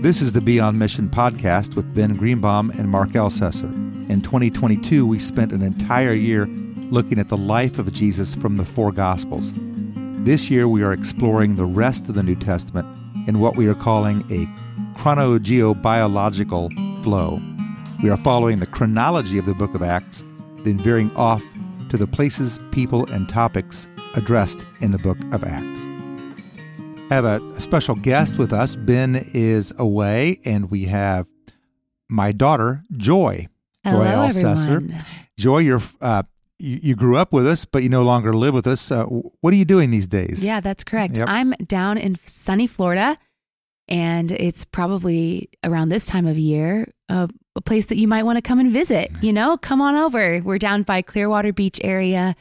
This is the Beyond Mission podcast with Ben Greenbaum and Mark Ellcessor. In 2022, we spent an entire year looking at the life of Jesus from the four Gospels. This year, we are exploring the rest of the New Testament in what we are calling a chronogeobiological flow. We are following the chronology of the book of Acts, then veering off to the places, people, and topics addressed in the book of Acts. Have a, a special guest with us. Ben is away, and we have my daughter, Joy. Hello, Joy. Joy, you're uh, you, you grew up with us, but you no longer live with us. Uh, what are you doing these days? Yeah, that's correct. Yep. I'm down in sunny Florida, and it's probably around this time of year uh, a place that you might want to come and visit. You know, come on over. We're down by Clearwater Beach area,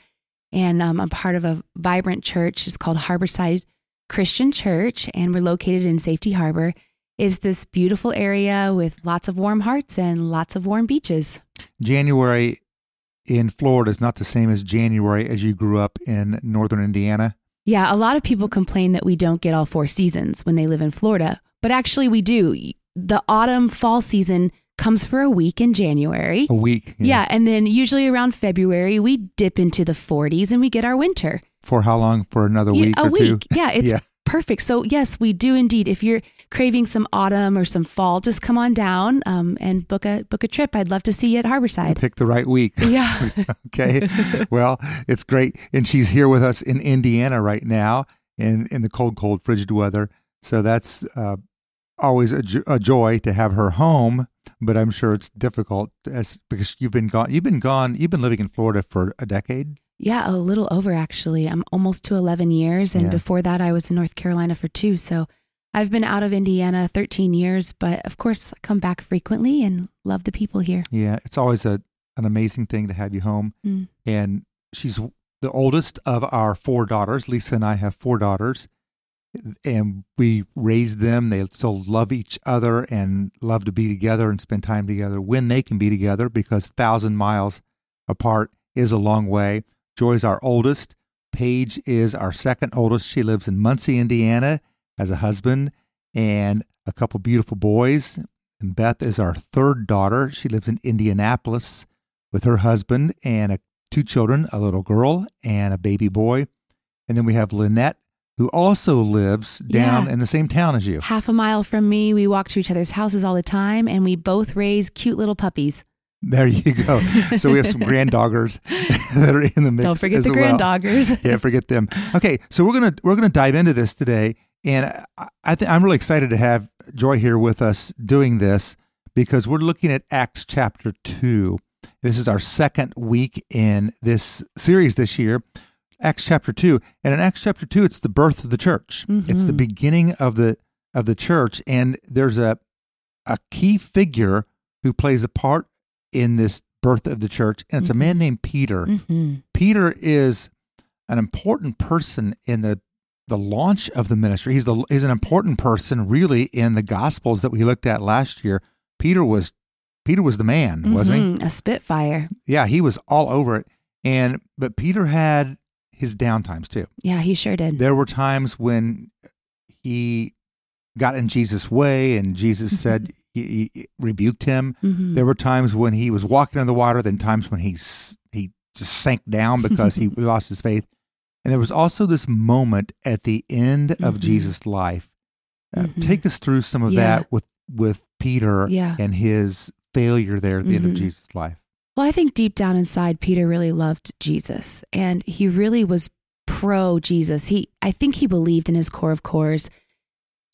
and um, I'm part of a vibrant church. It's called Harborside Christian Church, and we're located in Safety Harbor. Is this beautiful area with lots of warm hearts and lots of warm beaches? January in Florida is not the same as January as you grew up in northern Indiana. Yeah, a lot of people complain that we don't get all four seasons when they live in Florida, but actually we do. The autumn fall season comes for a week in January. A week. Yeah, and then usually around February we dip into the 40s and we get our winter. For how long? For another Yeah, week a or week. two? Yeah, it's Yeah. perfect. So yes, we do indeed. If you're craving some autumn or some fall, just come on down um, and book a book a trip. I'd love to see you at Harborside. Pick the right week. Yeah. okay. well, it's great. And she's here with us in Indiana right now in, in the cold, cold, frigid weather. So that's uh, always a, jo- a joy to have her home. But I'm sure it's difficult as because you've been gone. You've been gone. You've been living in Florida for a decade. Yeah, a little over actually. I'm almost to 11 years. And Yeah. before that, I was in North Carolina for two. So I've been out of Indiana 13 years, but of course, I come back frequently and love the people here. Yeah, it's always a an amazing thing to have you home. Mm. And she's the oldest of our four daughters. Lisa and I have four daughters, and we raised them. They still love each other and love to be together and spend time together when they can be together because thousand miles apart is a long way. Joy's our oldest. Paige is our second oldest. She lives in Muncie, Indiana, has a husband and a couple beautiful boys. And Beth is our third daughter. She lives in Indianapolis with her husband and a, two children, a little girl and a baby boy. And then we have Lynette, who also lives down Yeah. in the same town as you. Half a mile from me, we walk to each other's houses all the time, and we both raise cute little puppies. There you go. So we have some granddoggers that are in the mix. Don't forget the well. granddoggers. yeah, forget them. Okay, so we're gonna we're gonna dive into this today, and I, I think I'm really excited to have Joy here with us doing this because we're looking at Acts chapter two. This is our second week in this series this year, Acts chapter two, and in Acts chapter two, it's the birth of the church. It's the Mhm. beginning of the of the church, and there's a a key figure who plays a part in this birth of the church, and it's a Mhm. man named Peter. hmm Peter is an important person in the the launch of the ministry. He's the he's an important person really in the gospels that we looked at last year. Peter was Peter was the man, wasn't he? A Spitfire. Yeah, he was all over it. And but Peter had his downtimes too. Yeah, he sure did. There were times when he got in Jesus' way and Jesus said he, he rebuked him. Mhm. There were times when he was walking on the water, then times when he he just sank down because he lost his faith. And there was also this moment at the end of Mhm. Jesus' life. Uh, Mhm. Take us through some of Yeah. that with with Peter Yeah. and his failure there at the end of Mhm. Jesus' life. Well, I think deep down inside, Peter really loved Jesus and he really was pro Jesus. He, I think he believed in his core of cores.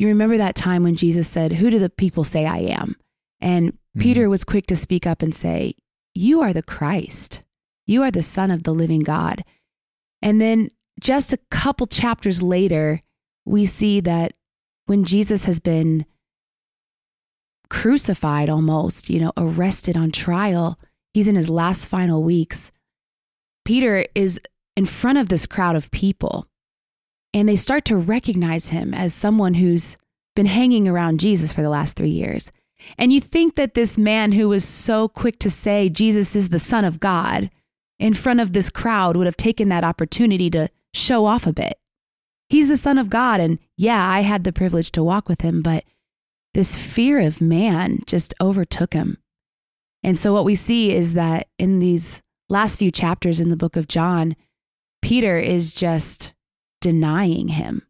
You remember that time when Jesus said, Who do the people say I am? And mm-hmm. Peter was quick to speak up and say, You are the Christ. You are the Son of the living God. And then just a couple chapters later, we see that when Jesus has been crucified almost, you know, arrested on trial, he's in his last final weeks. Peter is in front of this crowd of people, and they start to recognize him as someone who's been hanging around Jesus for the last three years. And you think that this man who was so quick to say Jesus is the Son of God in front of this crowd would have taken that opportunity to show off a bit. He's the Son of God. And yeah, I had the privilege to walk with him, but this fear of man just overtook him. And so, what we see is that in these last few chapters in the book of John, Peter is just denying him.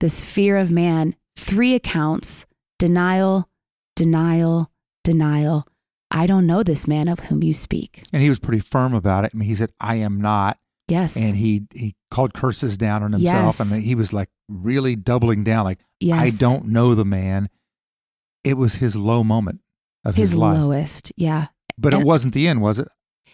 This fear of man, three accounts denial, denial, denial. I don't know this man of whom you speak. And he was pretty firm about it. I mean, he said, I am not. Yes. And he, he called curses down on himself. Yes. I And he was like really doubling down, like, yes. I don't know the man. It was his low moment of his, his life. lowest. Yeah. but it wasn't the end, was it?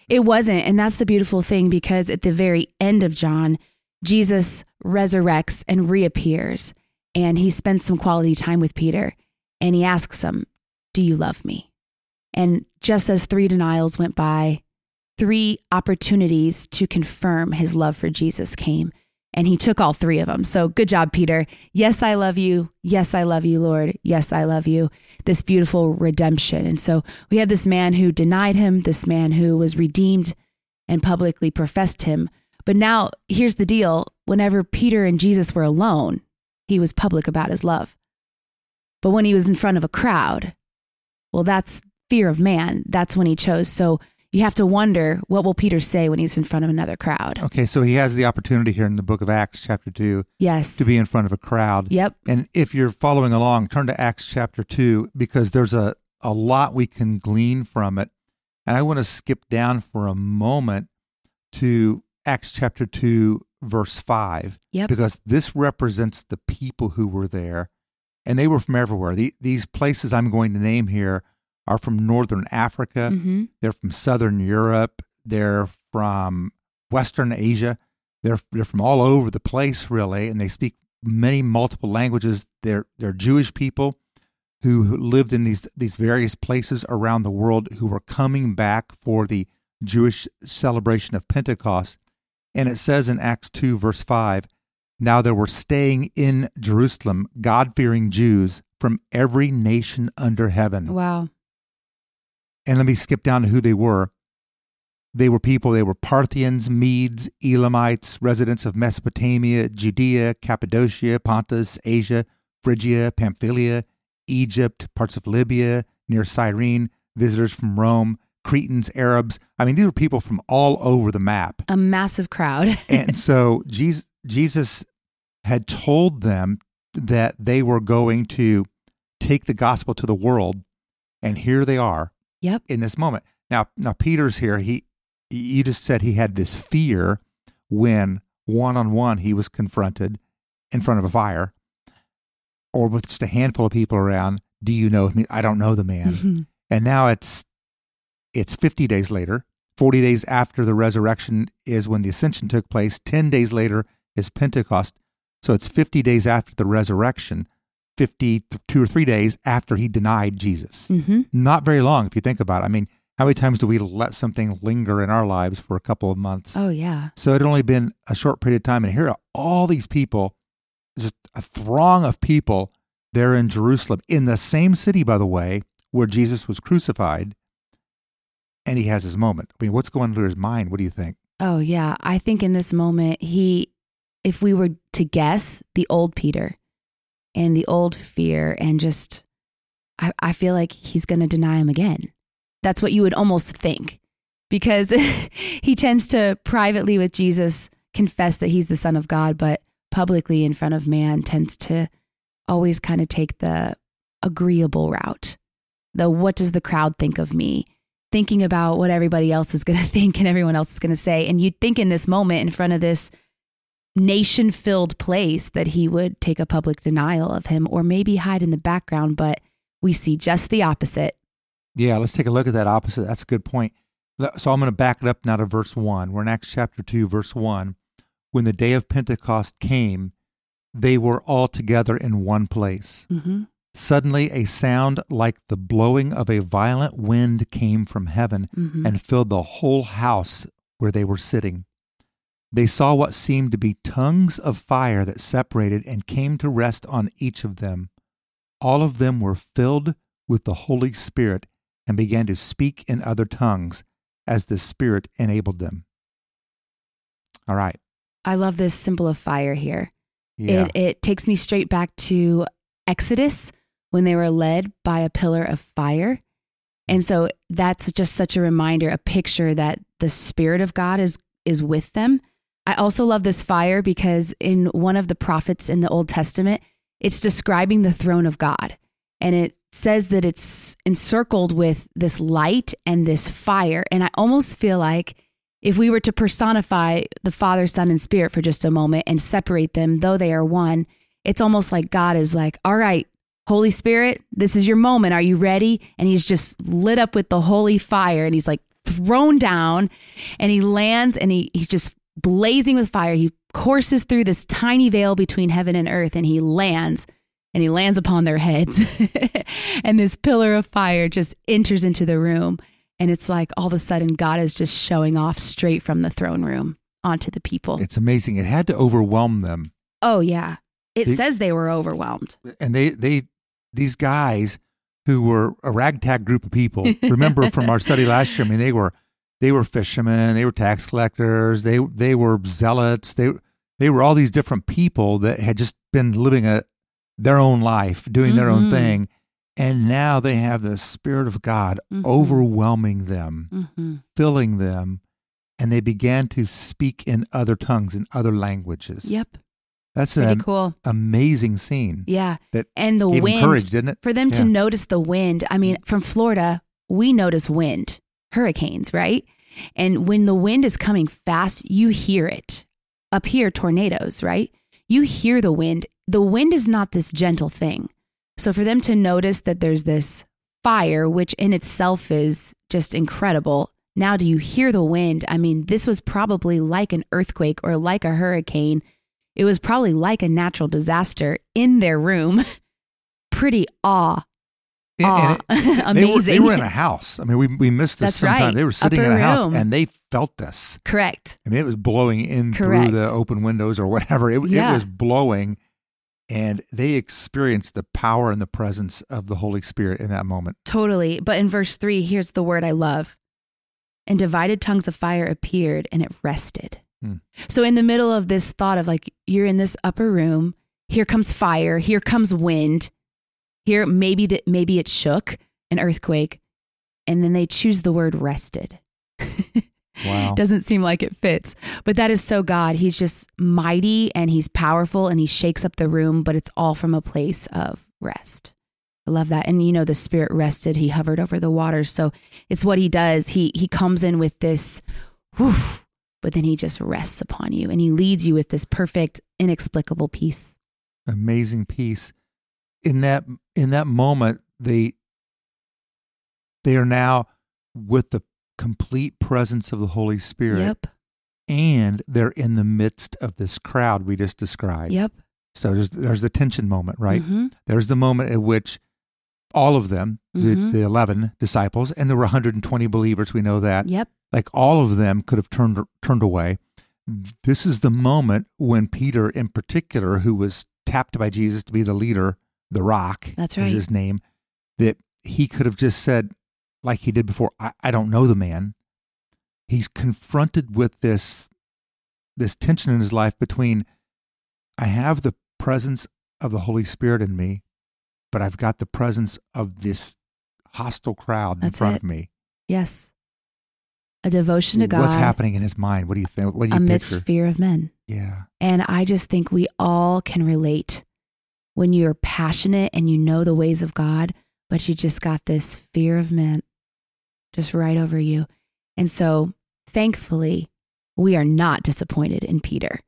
It wasn't. And that's the beautiful thing because at the very end of John, Jesus resurrects and reappears. And he spends some quality time with Peter and he asks him, Do you love me? And just as three denials went by, three opportunities to confirm his love for Jesus came. And he took all three of them. So good job, Peter. Yes, I love you. Yes, I love you, Lord. Yes, I love you. This beautiful redemption. And so we have this man who denied him, this man who was redeemed and publicly professed him. But now here's the deal whenever Peter and Jesus were alone, he was public about his love. But when he was in front of a crowd, well, that's fear of man. That's when he chose. So you have to wonder what will Peter say when he's in front of another crowd? Okay, so he has the opportunity here in the book of Acts, chapter 2, Yes. to be in front of a crowd. Yep. And if you're following along, turn to Acts chapter 2 because there's a, a lot we can glean from it. And I want to skip down for a moment to Acts chapter 2, verse 5, Yep. because this represents the people who were there. And they were from everywhere. The, these places I'm going to name here are from northern Africa, hmm they're from southern Europe, they're from Western Asia. They're, they're from all over the place, really, and they speak many multiple languages. They're, they're Jewish people who lived in these, these various places around the world who were coming back for the Jewish celebration of Pentecost. And it says in Acts 2, verse 5 Now there were staying in Jerusalem God fearing Jews from every nation under heaven. Wow. And let me skip down to who they were. They were people, they were Parthians, Medes, Elamites, residents of Mesopotamia, Judea, Cappadocia, Pontus, Asia, Phrygia, Pamphylia, Egypt, parts of Libya, near Cyrene, visitors from Rome, Cretans, Arabs. I mean, these were people from all over the map. A massive crowd. and so Jesus, Jesus had told them that they were going to take the gospel to the world. And here they are yep. in this moment. Now, now Peter's here. He, you just said he had this fear when one on one he was confronted in front of a fire, or with just a handful of people around. Do you know me? I don't know the man. Mhm. and now it's it's 50 days later. 40 days after the resurrection is when the ascension took place. 10 days later is pentecost. So it's 50 days after the resurrection. 52 or 3 days after he denied jesus. Mhm. not very long if you think about it. I mean how many times do we let something linger in our lives for a couple of months? Oh, yeah. so it had only been a short period of time. And here are all these people just a throng of people there in jerusalem in the same city by the way where jesus was crucified and he has his moment i mean what's going through his mind what do you think Oh, yeah. I think in this moment, he, if we were to guess, the old Peter and the old fear, and just, I, I feel like he's going to deny him again. That's what you would almost think because he tends to privately with Jesus confess that he's the Son of God, but publicly in front of man tends to always kind of take the agreeable route. The what does the crowd think of me? Thinking about what everybody else is going to think and everyone else is going to say. And you'd think in this moment, in front of this nation filled place, that he would take a public denial of him or maybe hide in the background. But we see just the opposite. yeah let's take a look at that opposite that's a good point so i'm going to back it up now to verse 1 we're in acts chapter 2 verse 1 when the day of pentecost came they were all together in one place Mm-hmm. Suddenly, a sound like the blowing of a violent wind came from heaven Mm-hmm. and filled the whole house where they were sitting. They saw what seemed to be tongues of fire that separated and came to rest on each of them. All of them were filled with the Holy Spirit and began to speak in other tongues as the Spirit enabled them. All right. I love this symbol of fire here. Yeah. It, it takes me straight back to Exodus when they were led by a pillar of fire. And so that's just such a reminder, a picture that the spirit of God is is with them. I also love this fire because in one of the prophets in the Old Testament, it's describing the throne of God. And it says that it's encircled with this light and this fire. And I almost feel like if we were to personify the Father, Son, and Spirit for just a moment and separate them, though they are one, it's almost like God is like, all right, Holy Spirit, this is your moment. Are you ready? And he's just lit up with the holy fire and he's like thrown down and he lands and he, he's just blazing with fire. He courses through this tiny veil between heaven and earth and he lands and he lands upon their heads. and this pillar of fire just enters into the room. And it's like all of a sudden God is just showing off straight from the throne room onto the people. It's amazing. It had to overwhelm them. Oh, yeah. It They- says they were overwhelmed. And they, they, these guys who were a ragtag group of people, remember from our study last year, I mean, they were, they were fishermen, they were tax collectors, they, they were zealots, they, they were all these different people that had just been living a, their own life, doing their own Mhm. thing. And now they have the Spirit of God Mhm. overwhelming them. hmm filling them, and they began to speak in other tongues, in other languages. Yep. That's Pretty an cool. amazing scene. Yeah. That and the Gave wind courage, didn't it? for them to notice the wind. I mean, from Florida, we notice wind, hurricanes, right? And when the wind is coming fast, you hear it. Up here, tornadoes, right? You hear the wind. The wind is not this gentle thing. So for them to notice that there's this fire, which in itself is just incredible. Now, do you hear the wind? I mean, this was probably like an earthquake or like a hurricane. It was probably like a natural disaster in their room. Pretty awe And- and Aw, it- they, were, amazing. they were in a house. I mean, we, we missed this That's sometime. right. They were sitting in Upper a house room. and they felt this. Correct. I mean, it was blowing in Correct. through the open windows or whatever. It, Yeah. it was blowing, and they experienced the power and the presence of the Holy Spirit in that moment. Totally. But in verse three, here's the word I love. And divided tongues of fire appeared and it rested. Hmm. So, in the middle of this thought of like, you're in this upper room, here comes fire, here comes wind, here maybe that maybe it shook, an earthquake, and then they choose the word rested. Wow. Doesn't seem like it fits, but that is so God. He's just mighty and he's powerful and he shakes up the room, but it's all from a place of rest. I love that. And you know, the spirit rested, he hovered over the waters. So it's what he does. He he comes in with this whew, but then he just rests upon you and he leads you with this perfect, inexplicable peace. amazing peace in that in that moment they they are now with the complete presence of the holy spirit Yep. and they're in the midst of this crowd we just described Yep. so there's there's the tension moment right Mhm. there's the moment at which all of them Mhm. the, the 11 disciples and there were 120 believers we know that Yep. Like all of them could have turned turned away. This is the moment when Peter, in particular, who was tapped by Jesus to be the leader, the Rock, That's is right. his name, that he could have just said, like he did before, I, I don't know the man. He's confronted with this this tension in his life between I have the presence of the Holy Spirit in me, but I've got the presence of this hostile crowd in That's front it. of me. Yes. A devotion to God What's happening in his mind? What do you think? What do you amidst picture? fear of men. Yeah. And I just think we all can relate when you're passionate and you know the ways of God, but you just got this fear of men just right over you. And so thankfully, we are not disappointed in Peter.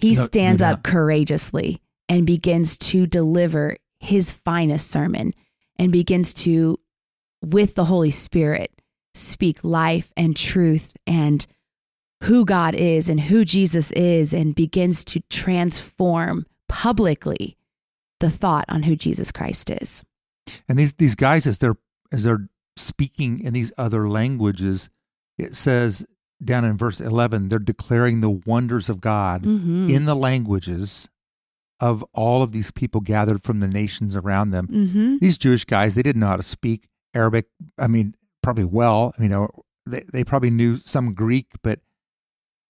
He No, stands up courageously and begins to deliver his finest sermon and begins to, with the Holy Spirit, speak life and truth and who God is and who Jesus is and begins to transform publicly the thought on who Jesus Christ is. And these these guys, as they're as they're speaking in these other languages, it says down in verse eleven, they're declaring the wonders of God Mm-hmm. in the languages of all of these people gathered from the nations around them. mm-hmm. These Jewish guys, they didn't know how to speak Arabic. I mean, probably well. You know, they they probably knew some Greek, but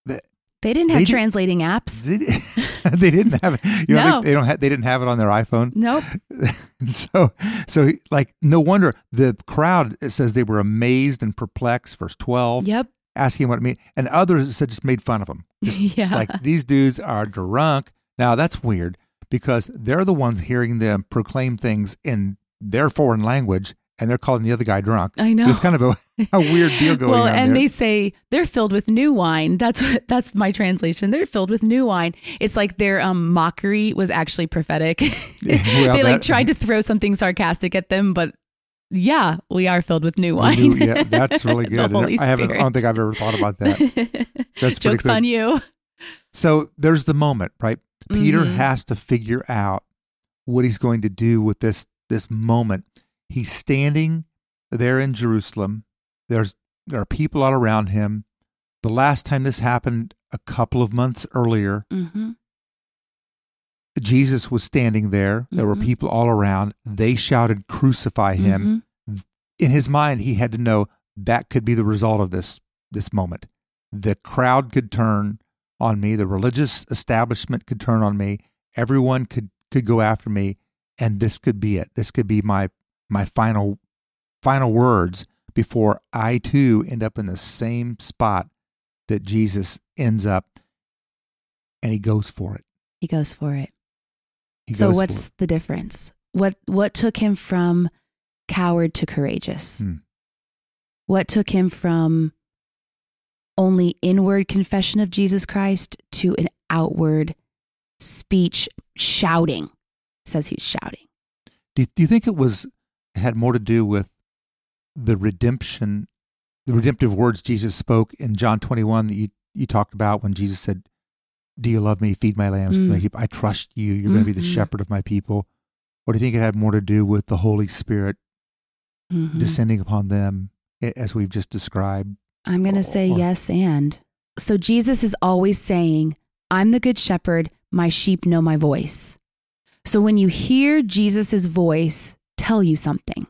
the, They didn't have They did- translating apps. They, they didn't have it. You know, No. they, they don't have, they didn't have it on their iPhone. Nope. so so like no wonder the crowd it says they were amazed and perplexed verse 12 Yep. asking what it mean and others said just made fun of them just, just Yeah. like these dudes are drunk now that's weird because they're the ones hearing them proclaim things in their foreign language and they're calling the other guy drunk I know. It's kind of a, a weird deal going well, on and there they say they're filled with new wine. That's what that's my translation. They're filled with new wine. It's like their um, mockery was actually prophetic. well, they like tried to throw something sarcastic at them, but yeah, we are filled with new wine. do- yeah that's really good i haven't i don't think i've ever thought about that That's Jokes good. on you. So there's the moment, right? Peter Mhm. has to figure out what he's going to do with this this moment. He's standing there in Jerusalem. There's there are people all around him. The last time this happened a couple of months earlier, hmm Jesus was standing there. There were Mhm. people all around. They shouted, "Crucify him." Mhm. In his mind, he had to know that could be the result of this this moment. The crowd could turn on me. The religious establishment could turn on me. Everyone could could go after me, and this could be it. This could be my my final final words before I too end up in the same spot that Jesus ends up, and he goes for it. He goes for it. He so what's it. the difference? What what took him from coward to courageous? Hmm. What took him from only inward confession of Jesus Christ to an outward speech shouting? Says he's shouting. Do you, do you think it was had more to do with the redemption, the redemptive words Jesus spoke in John twenty one that you you talked about when Jesus said, "Do you love me? Feed my lambs. Mm. My sheep. I trust you. You're going to be the Mhm. shepherd of my people." Or do you think it had more to do with the Holy Spirit Mhm. descending upon them, as we've just described? I'm going to say or- yes and. So Jesus is always saying, I'm the good shepherd, my sheep know my voice. So when you hear Jesus' voice tell you something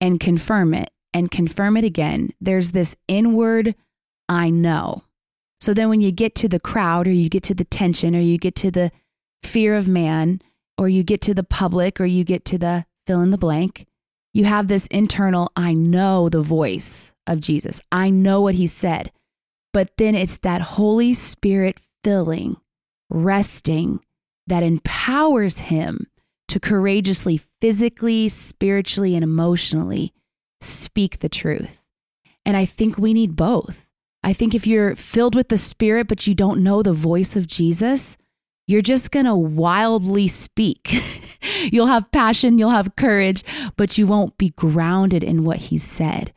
and confirm it and confirm it again, there's this inward, I know. So then when you get to the crowd or you get to the tension or you get to the fear of man or you get to the public or you get to the fill in the blank, you have this internal, I know the voice of Jesus. I know what he said. But then it's that Holy Spirit filling, resting, that empowers him to courageously, physically, spiritually, and emotionally speak the truth. And I think we need both. I think if you're filled with the Spirit, but you don't know the voice of Jesus, you're just going to wildly speak. you'll have passion, you'll have courage, but you won't be grounded in what he said.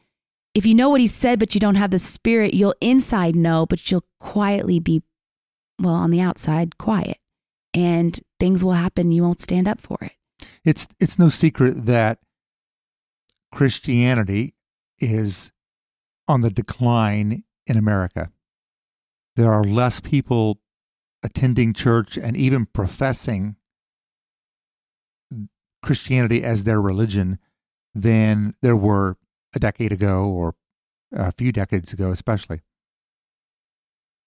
If you know what he said, but you don't have the spirit, you'll inside know, but you'll quietly be, well, on the outside, quiet. And things will happen. You won't stand up for it. It's it's no secret that Christianity is on the decline in America. There are less people attending church and even professing Christianity as their religion than there were a decade ago or a few decades ago, especially.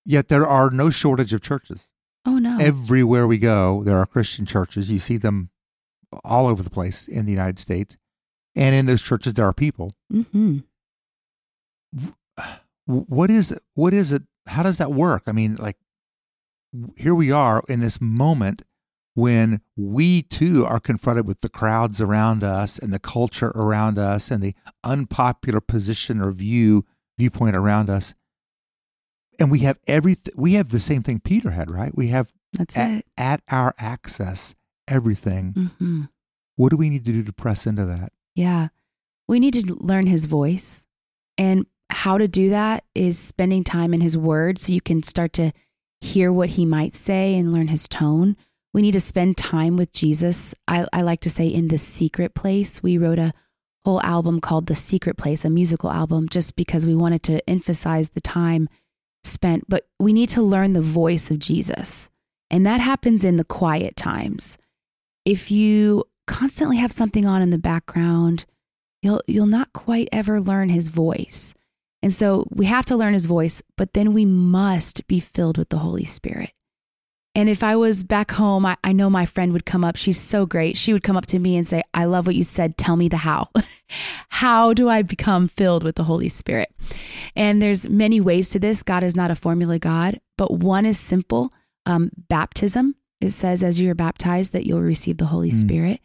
Yet there are no shortage of churches. Oh, no. Everywhere we go, there are Christian churches. You see them all over the place in the United States. And in those churches, there are people. hmm What is what is it? How does that work? I mean, like here we are in this moment when we too are confronted with the crowds around us and the culture around us and the unpopular position or view viewpoint around us. And we have everything. We have the same thing Peter had, right? We have That's at, it. at our access everything. hmm What do we need to do to press into that? Yeah. We need to learn his voice. And how to do that is spending time in his word so you can start to hear what he might say and learn his tone. We need to spend time with Jesus. I, I like to say in the secret place. We wrote a whole album called The Secret Place, a musical album, just because we wanted to emphasize the time spent. But we need to learn the voice of Jesus. And that happens in the quiet times. If you constantly have something on in the background, you'll you'll not quite ever learn his voice. And so we have to learn his voice, but then we must be filled with the Holy Spirit. And if I was back home, I, I, know my friend would come up. She's so great. She would come up to me and say, I love what you said. Tell me the how. how do I become filled with the Holy Spirit? And there's many ways to this. God is not a formula God, but one is simple um, baptism. It says, as you are baptized, that you'll receive the Holy mm. Spirit.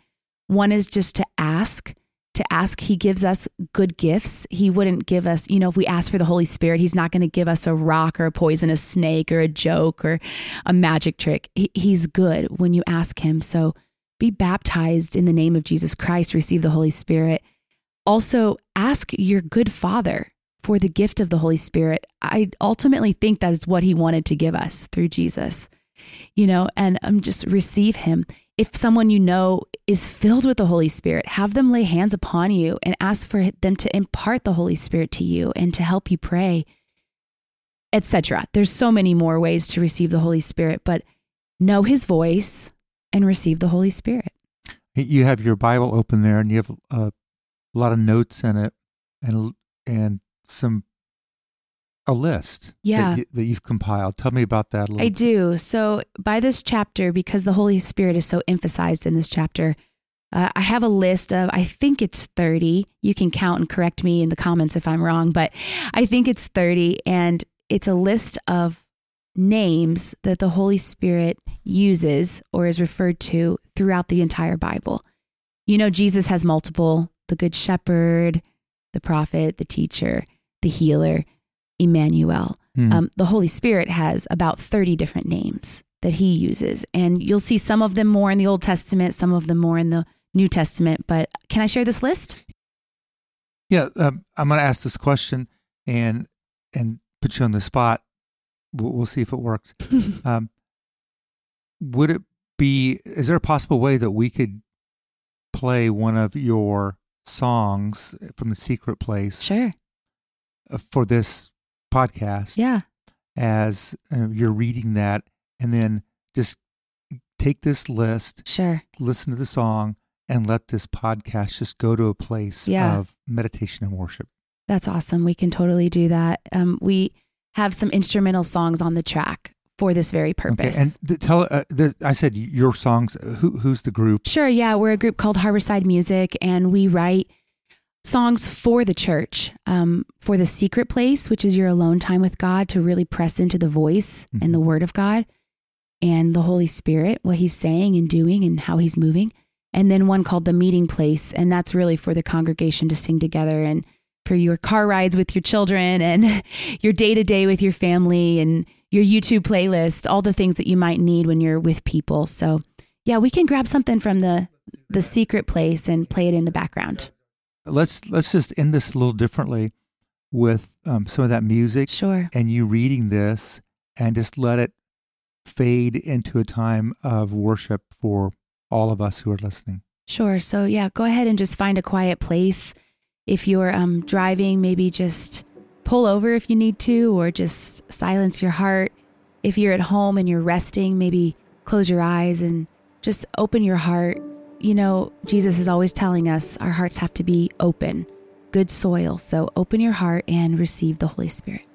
One is just to ask to ask. He gives us good gifts. He wouldn't give us, you know, if we ask for the Holy Spirit, He's not going to give us a rock or a poisonous snake or a joke or a magic trick. He, he's good when you ask Him. So be baptized in the name of Jesus Christ, receive the Holy Spirit. Also, ask your good Father for the gift of the Holy Spirit. I ultimately think that is what He wanted to give us through Jesus, you know, and um, just receive Him if someone you know is filled with the Holy Spirit, have them lay hands upon you and ask for them to impart the Holy Spirit to you and to help you pray, etc. There's so many more ways to receive the Holy Spirit, but know his voice and receive the Holy Spirit. You have your Bible open there and you have a lot of notes in it and and some a list yeah. that, you, you've compiled. Tell me about that a little I bit. do. So, by this chapter, because the Holy Spirit is so emphasized in this chapter, uh, I have a list of, I think it's 30. You can count and correct me in the comments if I'm wrong, but I think it's 30. And it's a list of names that the Holy Spirit uses or is referred to throughout the entire Bible. You know, Jesus has multiple the Good Shepherd, the prophet, the teacher, the healer. Emmanuel. Hmm. Um, the Holy Spirit has about 30 different names that he uses. And you'll see some of them more in the Old Testament, some of them more in the New Testament. But can I share this list? Yeah, um, I'm going to ask this question and and put you on the spot. We'll, we'll see if it works. um, would it be? Is there a possible way that we could play one of your songs from the secret place? Sure. For this podcast. Yeah. As uh, you're reading that, and then just take this list, sure, listen to the song, and let this podcast just go to a place yeah. of meditation and worship. That's awesome. We can totally do that. Um, we have some instrumental songs on the track for this very purpose. Okay. And the, tell, uh, the, I said your songs. Who, who's the group? Sure. Yeah, we're a group called Harborside Music, and we write songs for the church, um, for the secret place, which is your alone time with God to really press into the voice mm-hmm. and the word of God and the Holy Spirit, what he's saying and doing and how he's moving. And then one called the meeting place. And that's really for the congregation to sing together and for your car rides with your children and your day to day with your family and your YouTube playlist, all the things that you might need when you're with people. So, yeah, we can grab something from the the secret place and play it in the background let's let's just end this a little differently with um, some of that music. Sure. And you reading this and just let it fade into a time of worship for all of us who are listening. Sure. So yeah, go ahead and just find a quiet place. If you're um, driving, maybe just pull over if you need to, or just silence your heart. If you're at home and you're resting, maybe close your eyes and just open your heart you know, Jesus is always telling us our hearts have to be open, good soil. So open your heart and receive the Holy Spirit.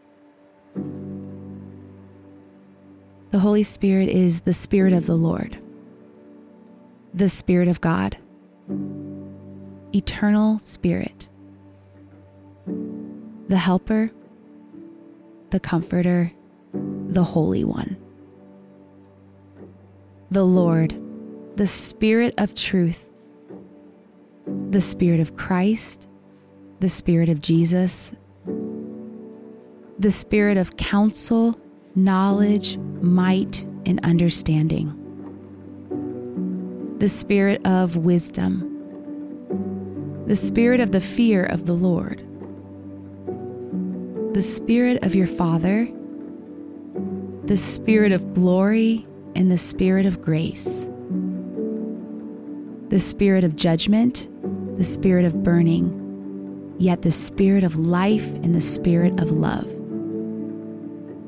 The Holy Spirit is the Spirit of the Lord, the Spirit of God, eternal Spirit, the Helper, the Comforter, the Holy One. The Lord the Spirit of truth, the Spirit of Christ, the Spirit of Jesus, the Spirit of counsel, knowledge, might, and understanding, the Spirit of wisdom, the Spirit of the fear of the Lord, the Spirit of your Father, the Spirit of glory, and the Spirit of grace the spirit of judgment, the spirit of burning, yet the spirit of life and the spirit of love,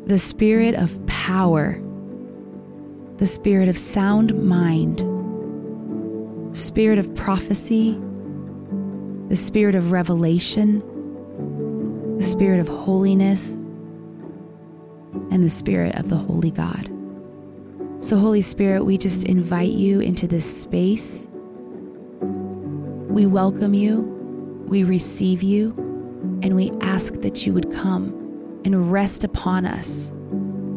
the spirit of power, the spirit of sound mind, spirit of prophecy, the spirit of revelation, the spirit of holiness, and the spirit of the holy God. So, Holy Spirit, we just invite you into this space. We welcome you, we receive you, and we ask that you would come and rest upon us,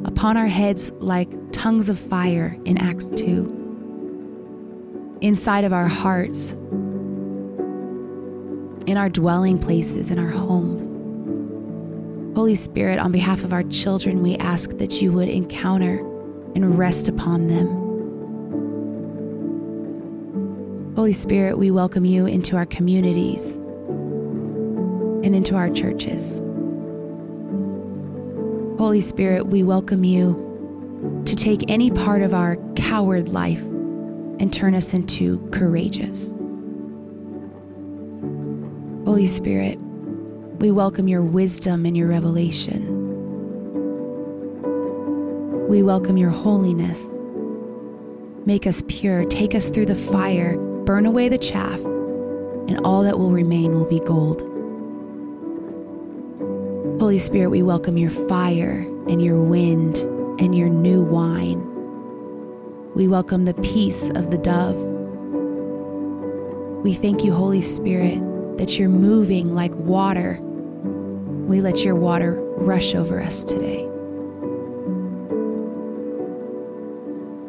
upon our heads like tongues of fire in Acts 2, inside of our hearts, in our dwelling places, in our homes. Holy Spirit, on behalf of our children, we ask that you would encounter and rest upon them. Holy Spirit, we welcome you into our communities and into our churches. Holy Spirit, we welcome you to take any part of our coward life and turn us into courageous. Holy Spirit, we welcome your wisdom and your revelation. We welcome your holiness. Make us pure, take us through the fire, burn away the chaff, and all that will remain will be gold. Holy Spirit, we welcome your fire and your wind and your new wine. We welcome the peace of the dove. We thank you, Holy Spirit, that you're moving like water. We let your water rush over us today.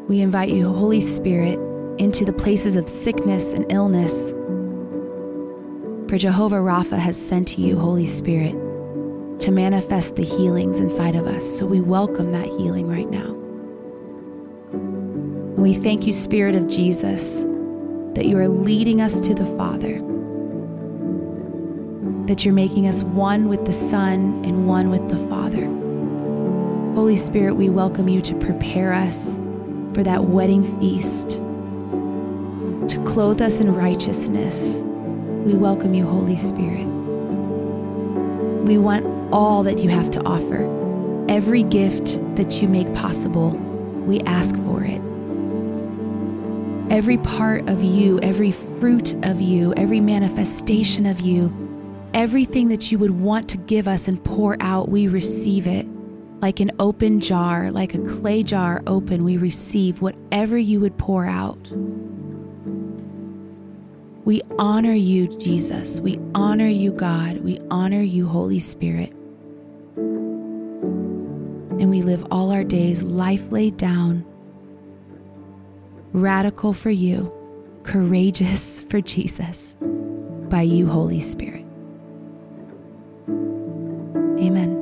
We invite you, Holy Spirit, into the places of sickness and illness. For Jehovah Rapha has sent you, Holy Spirit, to manifest the healings inside of us. So we welcome that healing right now. And we thank you, Spirit of Jesus, that you are leading us to the Father, that you're making us one with the Son and one with the Father. Holy Spirit, we welcome you to prepare us for that wedding feast, to clothe us in righteousness. We welcome you, Holy Spirit. We want all that you have to offer. Every gift that you make possible, we ask for it. Every part of you, every fruit of you, every manifestation of you, everything that you would want to give us and pour out, we receive it like an open jar, like a clay jar open, we receive whatever you would pour out. We honor you, Jesus. We honor you, God. We honor you, Holy Spirit. And we live all our days life laid down, radical for you, courageous for Jesus, by you, Holy Spirit. Amen.